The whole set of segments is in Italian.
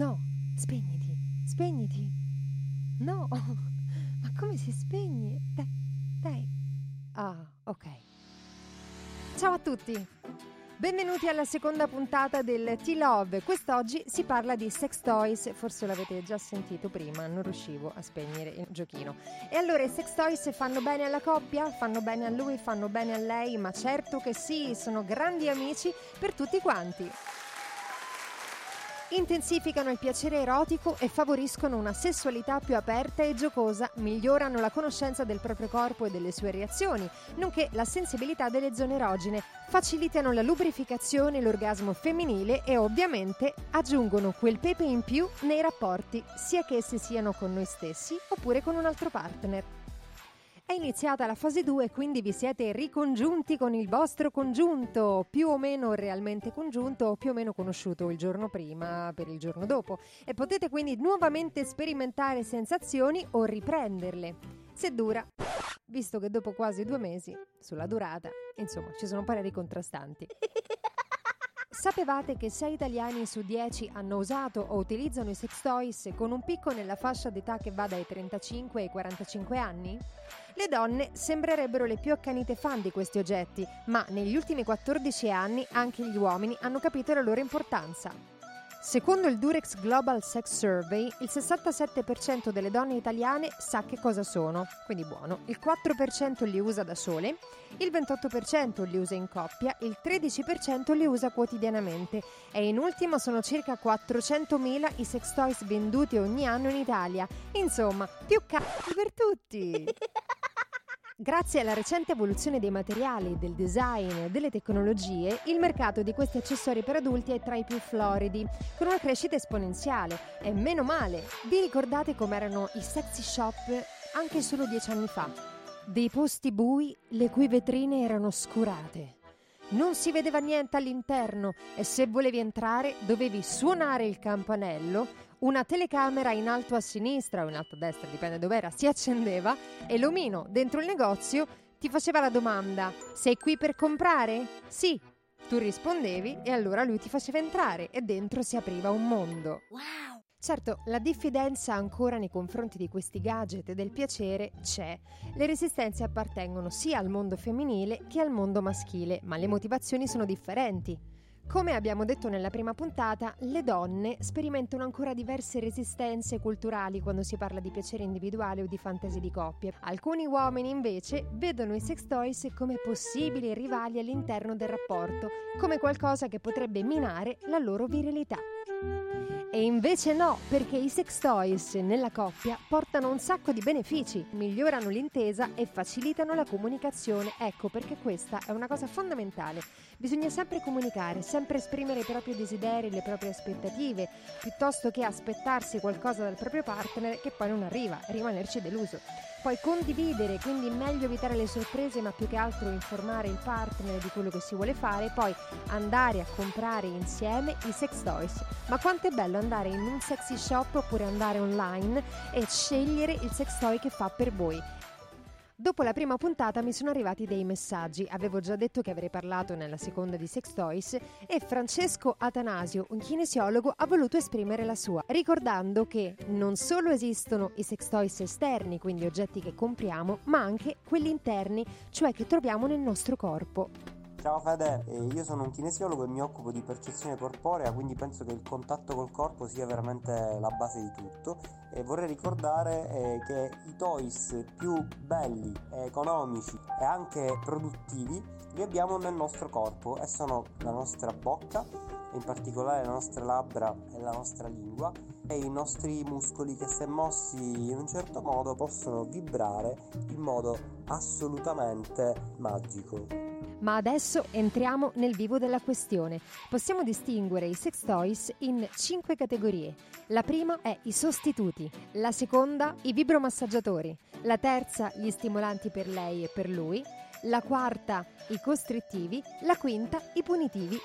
No, spegniti, spegniti. No, ma come si spegne? Dai, dai. Ah, ok. Ciao a tutti. Benvenuti alla seconda puntata del T-Love. Quest'oggi si parla di sex toys, forse l'avete già sentito prima, non riuscivo a spegnere il giochino. E allora i sex toys fanno bene alla coppia? Fanno bene a lui? Fanno bene a lei? Ma certo che sì, sono grandi amici per tutti quanti intensificano il piacere erotico e favoriscono una sessualità più aperta e giocosa, migliorano la conoscenza del proprio corpo e delle sue reazioni, nonché la sensibilità delle zone erogene, facilitano la lubrificazione e l'orgasmo femminile e ovviamente aggiungono quel pepe in più nei rapporti, sia che essi siano con noi stessi oppure con un altro partner. È iniziata la fase 2, quindi vi siete ricongiunti con il vostro congiunto, più o meno realmente congiunto o più o meno conosciuto il giorno prima per il giorno dopo, e potete quindi nuovamente sperimentare sensazioni o riprenderle. Se dura, visto che dopo quasi due mesi, sulla durata, insomma, ci sono pareri contrastanti. Sapevate che 6 italiani su 10 hanno usato o utilizzano i sex toys con un picco nella fascia d'età che va dai 35 ai 45 anni? Le donne sembrerebbero le più accanite fan di questi oggetti, ma negli ultimi 14 anni anche gli uomini hanno capito la loro importanza. Secondo il Durex Global Sex Survey, il 67% delle donne italiane sa che cosa sono, quindi buono, il 4% li usa da sole, il 28% li usa in coppia, il 13% li usa quotidianamente e in ultimo sono circa 400.000 i sex toys venduti ogni anno in Italia. Insomma, più c***o per tutti! Grazie alla recente evoluzione dei materiali, del design e delle tecnologie, il mercato di questi accessori per adulti è tra i più floridi, con una crescita esponenziale. E meno male! Vi ricordate com'erano i sexy shop anche solo dieci anni fa? Dei posti bui le cui vetrine erano scurate. Non si vedeva niente all'interno e se volevi entrare dovevi suonare il campanello una telecamera in alto a sinistra o in alto a destra, dipende dove era, si accendeva e l'omino dentro il negozio ti faceva la domanda: Sei qui per comprare? Sì. Tu rispondevi e allora lui ti faceva entrare e dentro si apriva un mondo. Wow! Certo, la diffidenza ancora nei confronti di questi gadget e del piacere c'è. Le resistenze appartengono sia al mondo femminile che al mondo maschile, ma le motivazioni sono differenti. Come abbiamo detto nella prima puntata, le donne sperimentano ancora diverse resistenze culturali quando si parla di piacere individuale o di fantasie di coppie. Alcuni uomini invece vedono i sex toys come possibili rivali all'interno del rapporto, come qualcosa che potrebbe minare la loro virilità. E invece no, perché i sex toys nella coppia portano un sacco di benefici, migliorano l'intesa e facilitano la comunicazione. Ecco perché questa è una cosa fondamentale. Bisogna sempre comunicare, sempre esprimere i propri desideri, le proprie aspettative, piuttosto che aspettarsi qualcosa dal proprio partner che poi non arriva e rimanerci deluso. Poi condividere, quindi meglio evitare le sorprese, ma più che altro informare il partner di quello che si vuole fare, poi andare a comprare insieme i sex toys. Ma quanto è bello andare in un sexy shop oppure andare online e scegliere il sex toy che fa per voi. Dopo la prima puntata mi sono arrivati dei messaggi, avevo già detto che avrei parlato nella seconda di Sex Toys e Francesco Atanasio, un kinesiologo, ha voluto esprimere la sua, ricordando che non solo esistono i sex toys esterni, quindi oggetti che compriamo, ma anche quelli interni, cioè che troviamo nel nostro corpo. Ciao Fede, io sono un kinesiologo e mi occupo di percezione corporea, quindi penso che il contatto col corpo sia veramente la base di tutto e vorrei ricordare eh, che i toys più belli, economici e anche produttivi li abbiamo nel nostro corpo e sono la nostra bocca, in particolare le nostre labbra e la nostra lingua e i nostri muscoli che se mossi in un certo modo possono vibrare in modo assolutamente magico. Ma adesso entriamo nel vivo della questione. Possiamo distinguere i sex toys in cinque categorie. La prima è i sostituti, la seconda i vibromassaggiatori, la terza gli stimolanti per lei e per lui, la quarta i costrittivi, la quinta i punitivi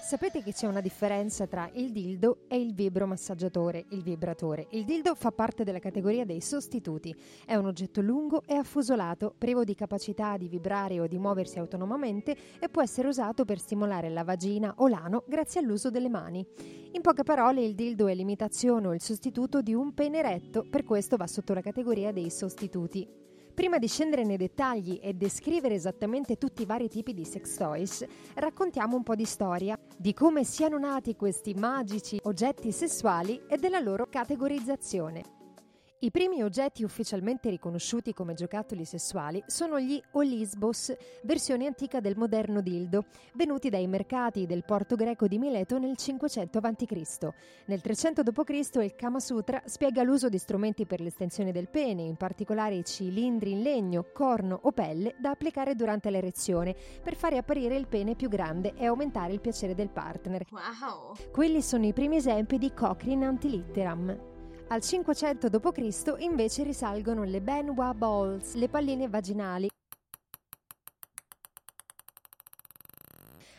Sapete che c'è una differenza tra il dildo e il vibromassaggiatore, il vibratore. Il dildo fa parte della categoria dei sostituti. È un oggetto lungo e affusolato, privo di capacità di vibrare o di muoversi autonomamente e può essere usato per stimolare la vagina o l'ano grazie all'uso delle mani. In poche parole, il dildo è l'imitazione o il sostituto di un pene eretto, per questo va sotto la categoria dei sostituti. Prima di scendere nei dettagli e descrivere esattamente tutti i vari tipi di sex toys, raccontiamo un po' di storia, di come siano nati questi magici oggetti sessuali e della loro categorizzazione. I primi oggetti ufficialmente riconosciuti come giocattoli sessuali sono gli Olisbos, versione antica del moderno dildo, venuti dai mercati del porto greco di Mileto nel 500 a.C. Nel 300 d.C. il Kama Sutra spiega l'uso di strumenti per l'estensione del pene, in particolare i cilindri in legno, corno o pelle da applicare durante l'erezione per fare apparire il pene più grande e aumentare il piacere del partner. Wow! Quelli sono i primi esempi di Cochrane Antilitteram. Al 500 d.C. invece risalgono le Benoit Balls, le palline vaginali,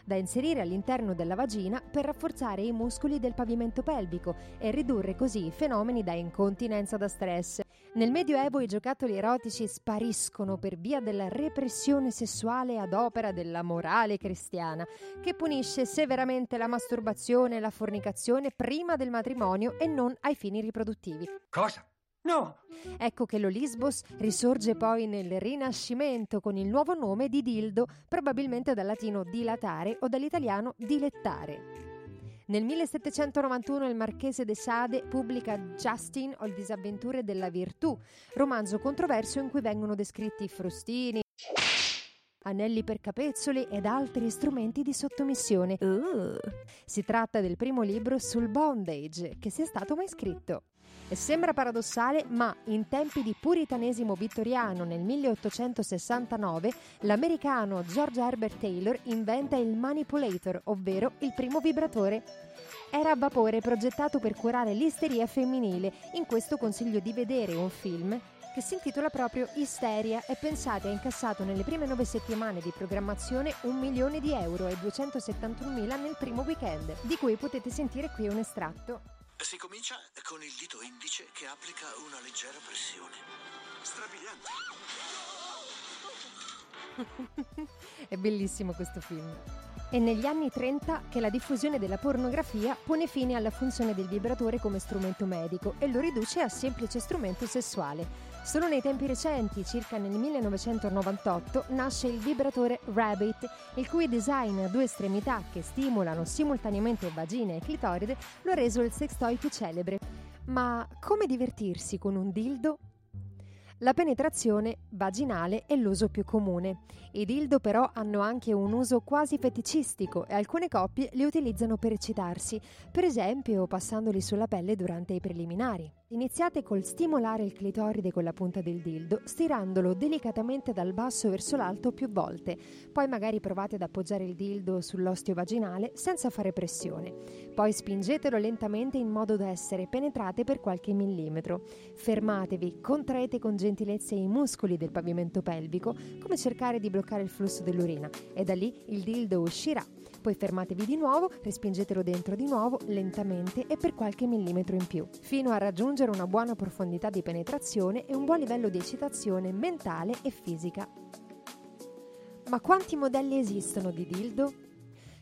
da inserire all'interno della vagina per rafforzare i muscoli del pavimento pelvico e ridurre così i fenomeni da incontinenza da stress. Nel Medioevo i giocattoli erotici spariscono per via della repressione sessuale ad opera della morale cristiana, che punisce severamente la masturbazione e la fornicazione prima del matrimonio e non ai fini riproduttivi. Cosa? No! Ecco che l'Olisbos risorge poi nel Rinascimento con il nuovo nome di dildo, probabilmente dal latino dilatare o dall'italiano dilettare. Nel 1791 il marchese de Sade pubblica Justin o le disavventure della virtù, romanzo controverso in cui vengono descritti frustini, anelli per capezzoli ed altri strumenti di sottomissione. Uh. Si tratta del primo libro sul bondage che sia stato mai scritto. E sembra paradossale, ma in tempi di puritanesimo vittoriano nel 1869, l'americano George Herbert Taylor inventa il manipulator, ovvero il primo vibratore. Era a vapore progettato per curare l'isteria femminile. In questo consiglio di vedere un film che si intitola proprio Isteria e pensate ha incassato nelle prime nove settimane di programmazione un milione di euro e 271 mila nel primo weekend, di cui potete sentire qui un estratto. Si comincia con il dito indice che applica una leggera pressione. Strabiliante. È bellissimo questo film. È negli anni 30 che la diffusione della pornografia pone fine alla funzione del vibratore come strumento medico e lo riduce a semplice strumento sessuale. Solo nei tempi recenti, circa nel 1998, nasce il vibratore Rabbit, il cui design a due estremità che stimolano simultaneamente vagina e clitoride lo ha reso il sextoy più celebre. Ma come divertirsi con un dildo la penetrazione vaginale è l'uso più comune. I dildo però hanno anche un uso quasi feticistico e alcune coppie li utilizzano per eccitarsi, per esempio passandoli sulla pelle durante i preliminari. Iniziate col stimolare il clitoride con la punta del dildo, stirandolo delicatamente dal basso verso l'alto più volte. Poi magari provate ad appoggiare il dildo sull'osteo vaginale senza fare pressione. Poi spingetelo lentamente in modo da essere penetrate per qualche millimetro. Fermatevi, contraete con gentilezza i muscoli del pavimento pelvico, come cercare di bloccare il flusso dell'urina, e da lì il dildo uscirà. Poi fermatevi di nuovo, respingetelo dentro di nuovo, lentamente e per qualche millimetro in più, fino a raggiungere una buona profondità di penetrazione e un buon livello di eccitazione mentale e fisica. Ma quanti modelli esistono di dildo?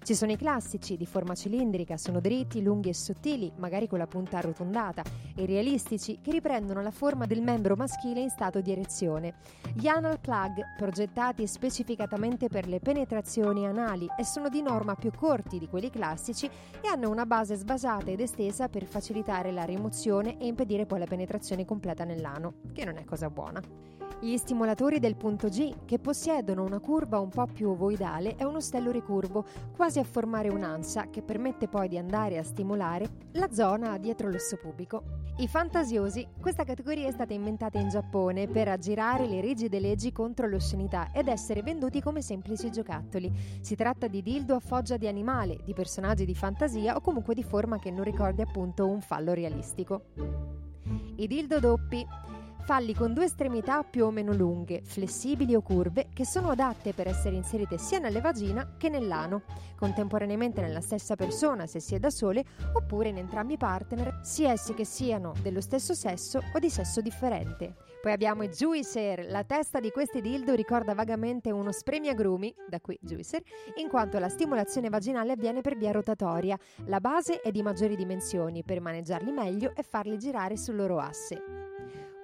Ci sono i classici, di forma cilindrica, sono dritti, lunghi e sottili, magari con la punta arrotondata, e i realistici, che riprendono la forma del membro maschile in stato di erezione. Gli anal plug, progettati specificatamente per le penetrazioni anali e sono di norma più corti di quelli classici e hanno una base sbasata ed estesa per facilitare la rimozione e impedire poi la penetrazione completa nell'ano, che non è cosa buona. Gli stimolatori del punto G, che possiedono una curva un po' più ovoidale e uno stello ricurvo, quasi a formare un'ansa che permette poi di andare a stimolare la zona dietro l'osso pubico. I fantasiosi, questa categoria è stata inventata in Giappone per aggirare le rigide leggi contro l'oscenità ed essere venduti come semplici giocattoli. Si tratta di dildo a foggia di animale, di personaggi di fantasia o comunque di forma che non ricordi appunto un fallo realistico. I dildo doppi falli con due estremità più o meno lunghe, flessibili o curve, che sono adatte per essere inserite sia nelle vagina che nell'ano, contemporaneamente nella stessa persona se si è da sole, oppure in entrambi i partner, sia essi che siano dello stesso sesso o di sesso differente. Poi abbiamo i Juicer, la testa di questi dildo ricorda vagamente uno spremiagrumi, da qui Juicer, in quanto la stimolazione vaginale avviene per via rotatoria. La base è di maggiori dimensioni per maneggiarli meglio e farli girare sul loro asse.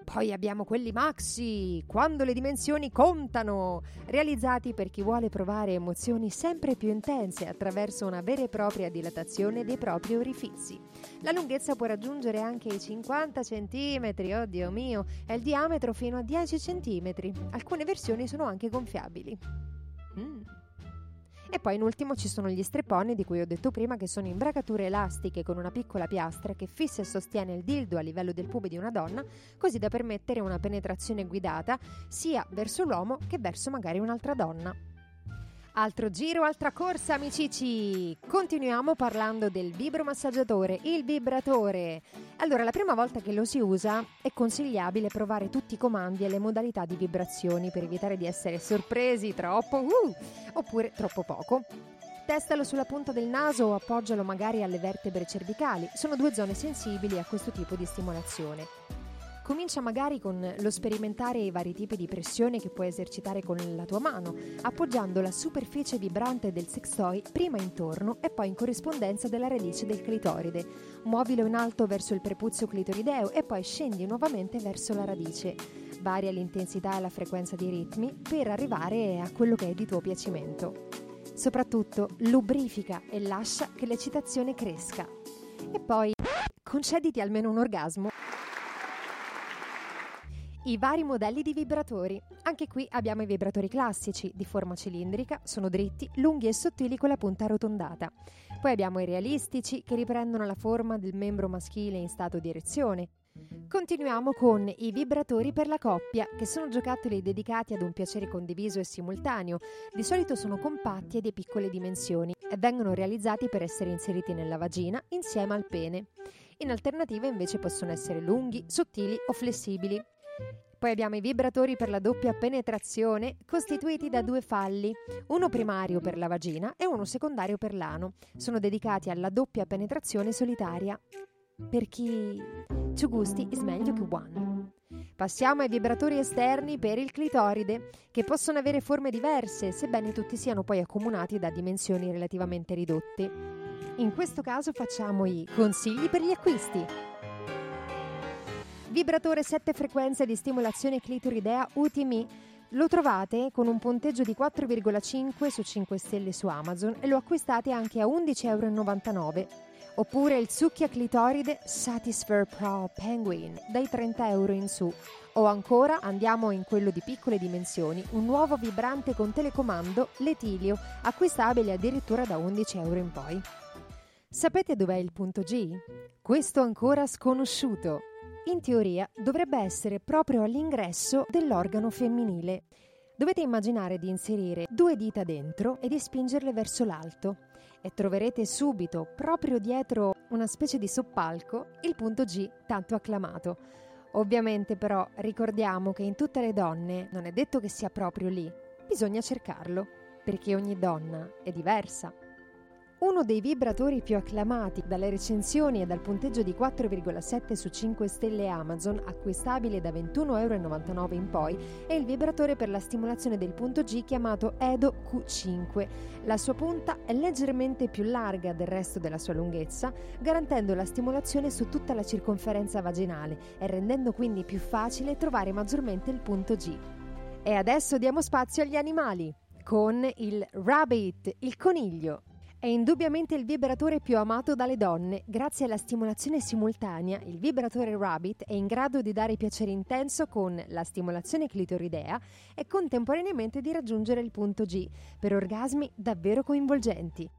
Poi abbiamo quelli maxi, quando le dimensioni contano, realizzati per chi vuole provare emozioni sempre più intense attraverso una vera e propria dilatazione dei propri orifizi. La lunghezza può raggiungere anche i 50 cm, oddio mio, e il diametro fino a 10 cm. Alcune versioni sono anche gonfiabili. Mm. E poi in ultimo ci sono gli strepponi di cui ho detto prima che sono imbragature elastiche con una piccola piastra che fissa e sostiene il dildo a livello del pube di una donna, così da permettere una penetrazione guidata sia verso l'uomo che verso magari un'altra donna. Altro giro, altra corsa, amicici! Continuiamo parlando del vibromassaggiatore, il vibratore. Allora, la prima volta che lo si usa è consigliabile provare tutti i comandi e le modalità di vibrazioni per evitare di essere sorpresi troppo uh, oppure troppo poco. Testalo sulla punta del naso o appoggialo magari alle vertebre cervicali, sono due zone sensibili a questo tipo di stimolazione. Comincia magari con lo sperimentare i vari tipi di pressione che puoi esercitare con la tua mano, appoggiando la superficie vibrante del sex toy prima intorno e poi in corrispondenza della radice del clitoride. Muovilo in alto verso il prepuzio clitorideo e poi scendi nuovamente verso la radice. Varia l'intensità e la frequenza dei ritmi per arrivare a quello che è di tuo piacimento. Soprattutto lubrifica e lascia che l'eccitazione cresca. E poi concediti almeno un orgasmo. I vari modelli di vibratori. Anche qui abbiamo i vibratori classici, di forma cilindrica, sono dritti, lunghi e sottili con la punta arrotondata. Poi abbiamo i realistici, che riprendono la forma del membro maschile in stato di erezione. Continuiamo con i vibratori per la coppia, che sono giocattoli dedicati ad un piacere condiviso e simultaneo. Di solito sono compatti e di piccole dimensioni e vengono realizzati per essere inseriti nella vagina insieme al pene. In alternativa invece possono essere lunghi, sottili o flessibili. Poi abbiamo i vibratori per la doppia penetrazione costituiti da due falli, uno primario per la vagina e uno secondario per l'ano. Sono dedicati alla doppia penetrazione solitaria. Per chi two gusti is meglio che one. Passiamo ai vibratori esterni per il clitoride, che possono avere forme diverse, sebbene tutti siano poi accomunati da dimensioni relativamente ridotte. In questo caso facciamo i consigli per gli acquisti. Vibratore 7 frequenze di stimolazione clitoridea UTMI. Lo trovate con un punteggio di 4,5 su 5 stelle su Amazon e lo acquistate anche a 11,99 euro. Oppure il succhia clitoride Satisfare Pro Penguin dai 30 euro in su. O ancora andiamo in quello di piccole dimensioni, un nuovo vibrante con telecomando Letilio, acquistabile addirittura da 11 euro in poi. Sapete dov'è il punto G? Questo ancora sconosciuto in teoria dovrebbe essere proprio all'ingresso dell'organo femminile. Dovete immaginare di inserire due dita dentro e di spingerle verso l'alto e troverete subito, proprio dietro una specie di soppalco, il punto G tanto acclamato. Ovviamente però ricordiamo che in tutte le donne non è detto che sia proprio lì, bisogna cercarlo, perché ogni donna è diversa. Uno dei vibratori più acclamati dalle recensioni e dal punteggio di 4,7 su 5 stelle Amazon, acquistabile da 21,99 euro in poi, è il vibratore per la stimolazione del punto G chiamato Edo Q5. La sua punta è leggermente più larga del resto della sua lunghezza, garantendo la stimolazione su tutta la circonferenza vaginale e rendendo quindi più facile trovare maggiormente il punto G. E adesso diamo spazio agli animali con il rabbit, il coniglio. È indubbiamente il vibratore più amato dalle donne. Grazie alla stimolazione simultanea, il vibratore Rabbit è in grado di dare piacere intenso con la stimolazione clitoridea e contemporaneamente di raggiungere il punto G per orgasmi davvero coinvolgenti.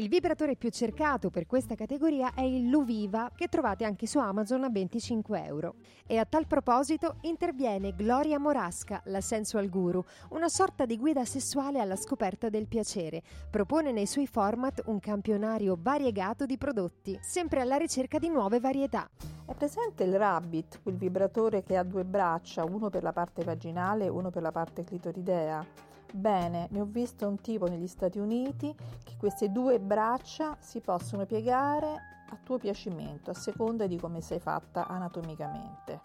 Il vibratore più cercato per questa categoria è il Luviva, che trovate anche su Amazon a 25 euro. E a tal proposito interviene Gloria Morasca, la sensual guru, una sorta di guida sessuale alla scoperta del piacere. Propone nei suoi format un campionario variegato di prodotti, sempre alla ricerca di nuove varietà. È presente il rabbit, quel vibratore che ha due braccia, uno per la parte vaginale e uno per la parte clitoridea? Bene, ne ho visto un tipo negli Stati Uniti che queste due braccia si possono piegare a tuo piacimento, a seconda di come sei fatta anatomicamente.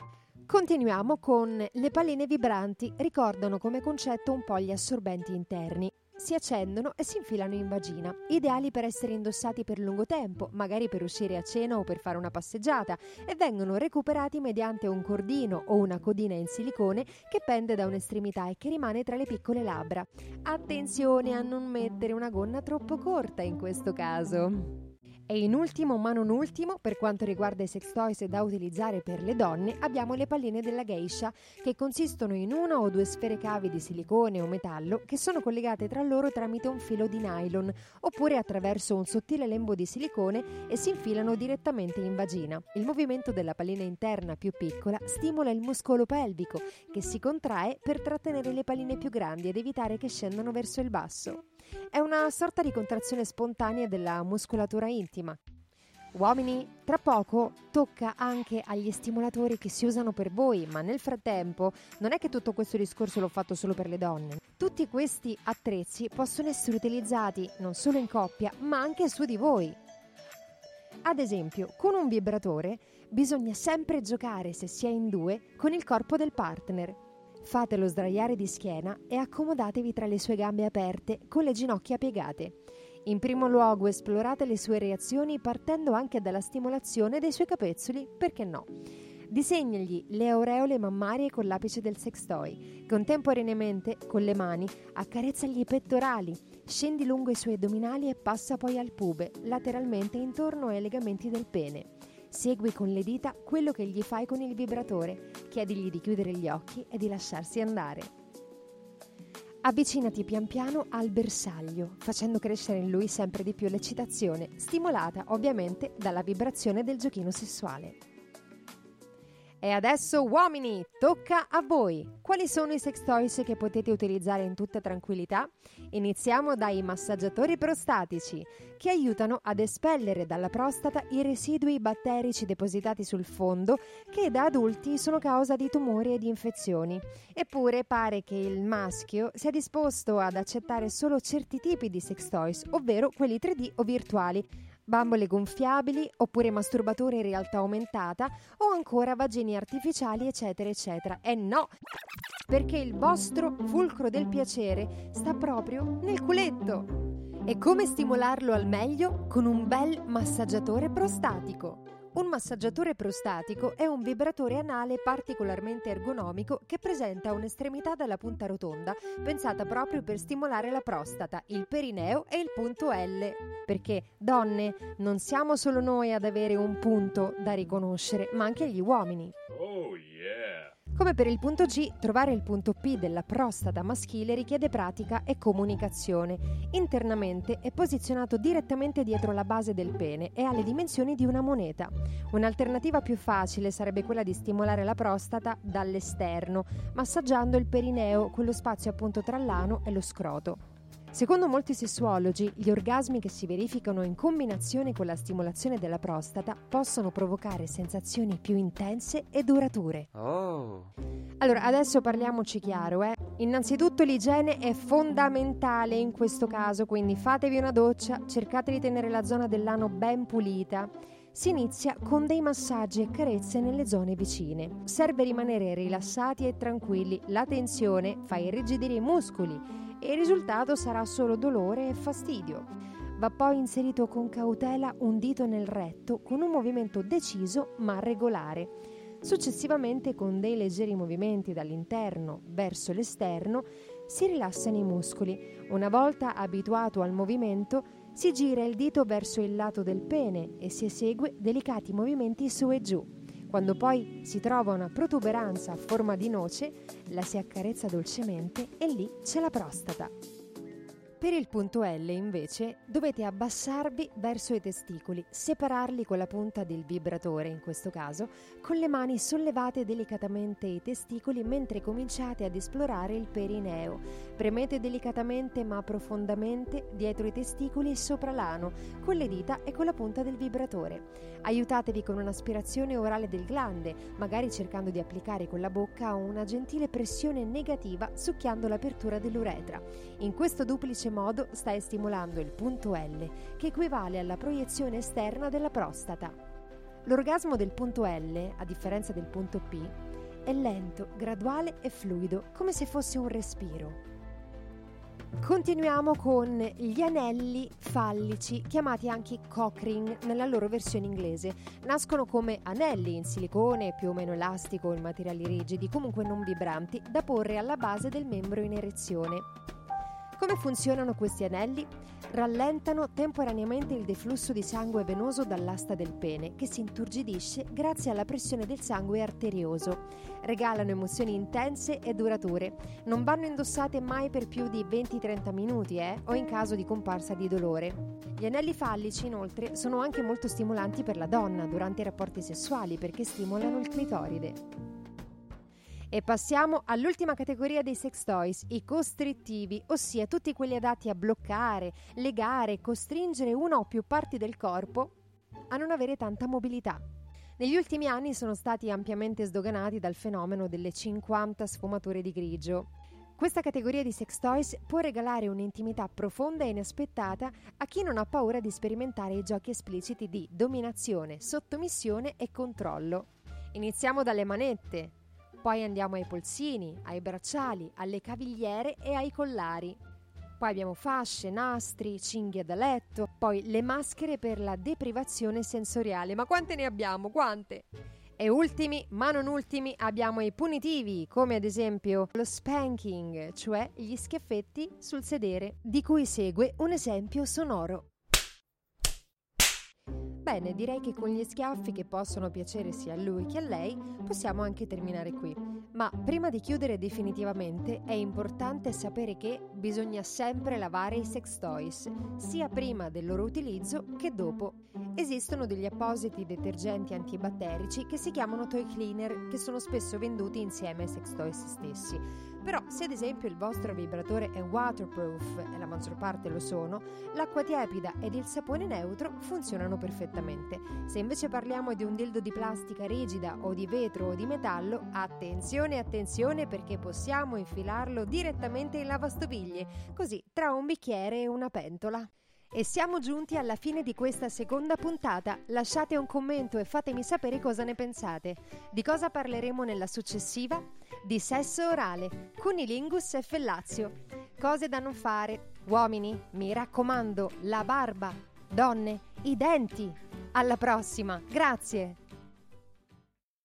Continuiamo con le palline vibranti, ricordano come concetto un po' gli assorbenti interni. Si accendono e si infilano in vagina, ideali per essere indossati per lungo tempo, magari per uscire a cena o per fare una passeggiata, e vengono recuperati mediante un cordino o una codina in silicone che pende da un'estremità e che rimane tra le piccole labbra. Attenzione a non mettere una gonna troppo corta in questo caso. E in ultimo, ma non ultimo, per quanto riguarda i sex toys da utilizzare per le donne, abbiamo le palline della geisha, che consistono in una o due sfere cavi di silicone o metallo che sono collegate tra loro tramite un filo di nylon, oppure attraverso un sottile lembo di silicone e si infilano direttamente in vagina. Il movimento della pallina interna più piccola stimola il muscolo pelvico, che si contrae per trattenere le palline più grandi ed evitare che scendano verso il basso. È una sorta di contrazione spontanea della muscolatura intima. Uomini, tra poco tocca anche agli stimolatori che si usano per voi, ma nel frattempo non è che tutto questo discorso l'ho fatto solo per le donne. Tutti questi attrezzi possono essere utilizzati non solo in coppia, ma anche su di voi. Ad esempio, con un vibratore bisogna sempre giocare, se si è in due, con il corpo del partner. Fatelo sdraiare di schiena e accomodatevi tra le sue gambe aperte con le ginocchia piegate. In primo luogo esplorate le sue reazioni partendo anche dalla stimolazione dei suoi capezzoli, perché no? Disegnagli le aureole mammarie con l'apice del sextoy. Contemporaneamente, con le mani, accarezzagli i pettorali, scendi lungo i suoi addominali e passa poi al pube, lateralmente intorno ai legamenti del pene. Segui con le dita quello che gli fai con il vibratore, chiedigli di chiudere gli occhi e di lasciarsi andare. Avvicinati pian piano al bersaglio, facendo crescere in lui sempre di più l'eccitazione, stimolata ovviamente dalla vibrazione del giochino sessuale. E adesso uomini, tocca a voi! Quali sono i sex toys che potete utilizzare in tutta tranquillità? Iniziamo dai massaggiatori prostatici, che aiutano ad espellere dalla prostata i residui batterici depositati sul fondo che da adulti sono causa di tumori e di infezioni. Eppure pare che il maschio sia disposto ad accettare solo certi tipi di sex toys, ovvero quelli 3D o virtuali, bambole gonfiabili oppure masturbatori in realtà aumentata o ancora vagini artificiali eccetera eccetera. E no! Perché il vostro fulcro del piacere sta proprio nel culetto. E come stimolarlo al meglio? Con un bel massaggiatore prostatico. Un massaggiatore prostatico è un vibratore anale particolarmente ergonomico che presenta un'estremità dalla punta rotonda pensata proprio per stimolare la prostata, il perineo e il punto L. Perché, donne, non siamo solo noi ad avere un punto da riconoscere, ma anche gli uomini. Oh yeah! Come per il punto G, trovare il punto P della prostata maschile richiede pratica e comunicazione. Internamente è posizionato direttamente dietro la base del pene e ha le dimensioni di una moneta. Un'alternativa più facile sarebbe quella di stimolare la prostata dall'esterno, massaggiando il perineo, quello spazio appunto tra l'ano e lo scroto. Secondo molti sessuologi, gli orgasmi che si verificano in combinazione con la stimolazione della prostata possono provocare sensazioni più intense e durature. Oh. Allora, adesso parliamoci chiaro, eh. Innanzitutto l'igiene è fondamentale in questo caso, quindi fatevi una doccia, cercate di tenere la zona dell'ano ben pulita. Si inizia con dei massaggi e carezze nelle zone vicine. Serve rimanere rilassati e tranquilli, la tensione fa irrigidire i muscoli e il risultato sarà solo dolore e fastidio. Va poi inserito con cautela un dito nel retto con un movimento deciso ma regolare. Successivamente, con dei leggeri movimenti dall'interno verso l'esterno, si rilassano i muscoli. Una volta abituato al movimento, si gira il dito verso il lato del pene e si esegue delicati movimenti su e giù. Quando poi si trova una protuberanza a forma di noce, la si accarezza dolcemente e lì c'è la prostata. Per il punto L invece dovete abbassarvi verso i testicoli, separarli con la punta del vibratore in questo caso, con le mani sollevate delicatamente i testicoli mentre cominciate ad esplorare il perineo. Premete delicatamente ma profondamente dietro i testicoli e sopra l'ano, con le dita e con la punta del vibratore. Aiutatevi con un'aspirazione orale del glande, magari cercando di applicare con la bocca una gentile pressione negativa succhiando l'apertura dell'uretra. In questo duplice modo stai stimolando il punto L, che equivale alla proiezione esterna della prostata. L'orgasmo del punto L, a differenza del punto P, è lento, graduale e fluido, come se fosse un respiro. Continuiamo con gli anelli fallici, chiamati anche cock ring nella loro versione inglese. Nascono come anelli in silicone, più o meno elastico in materiali rigidi, comunque non vibranti, da porre alla base del membro in erezione. Come funzionano questi anelli? Rallentano temporaneamente il deflusso di sangue venoso dall'asta del pene, che si inturgidisce grazie alla pressione del sangue arterioso. Regalano emozioni intense e durature. Non vanno indossate mai per più di 20-30 minuti, eh, o in caso di comparsa di dolore. Gli anelli fallici, inoltre, sono anche molto stimolanti per la donna durante i rapporti sessuali perché stimolano il clitoride. E passiamo all'ultima categoria dei sex toys, i costrittivi, ossia tutti quelli adatti a bloccare, legare, costringere una o più parti del corpo a non avere tanta mobilità. Negli ultimi anni sono stati ampiamente sdoganati dal fenomeno delle 50 sfumature di grigio. Questa categoria di sex toys può regalare un'intimità profonda e inaspettata a chi non ha paura di sperimentare i giochi espliciti di dominazione, sottomissione e controllo. Iniziamo dalle manette, poi andiamo ai polsini, ai bracciali, alle cavigliere e ai collari. Poi abbiamo fasce, nastri, cinghie da letto, poi le maschere per la deprivazione sensoriale. Ma quante ne abbiamo? Quante? E ultimi, ma non ultimi, abbiamo i punitivi, come ad esempio lo spanking, cioè gli schiaffetti sul sedere, di cui segue un esempio sonoro. Bene, direi che con gli schiaffi che possono piacere sia a lui che a lei, possiamo anche terminare qui. Ma prima di chiudere definitivamente è importante sapere che bisogna sempre lavare i sex toys, sia prima del loro utilizzo che dopo. Esistono degli appositi detergenti antibatterici che si chiamano toy cleaner, che sono spesso venduti insieme ai sex toys stessi. Però se ad esempio il vostro vibratore è waterproof, e la maggior parte lo sono, l'acqua tiepida ed il sapone neutro funzionano perfettamente. Se invece parliamo di un dildo di plastica rigida o di vetro o di metallo, attenzione, attenzione perché possiamo infilarlo direttamente in lavastoviglie, così tra un bicchiere e una pentola. E siamo giunti alla fine di questa seconda puntata. Lasciate un commento e fatemi sapere cosa ne pensate. Di cosa parleremo nella successiva? Di sesso orale, cunilingus e fellazio. Cose da non fare. Uomini, mi raccomando, la barba. Donne, i denti. Alla prossima. Grazie.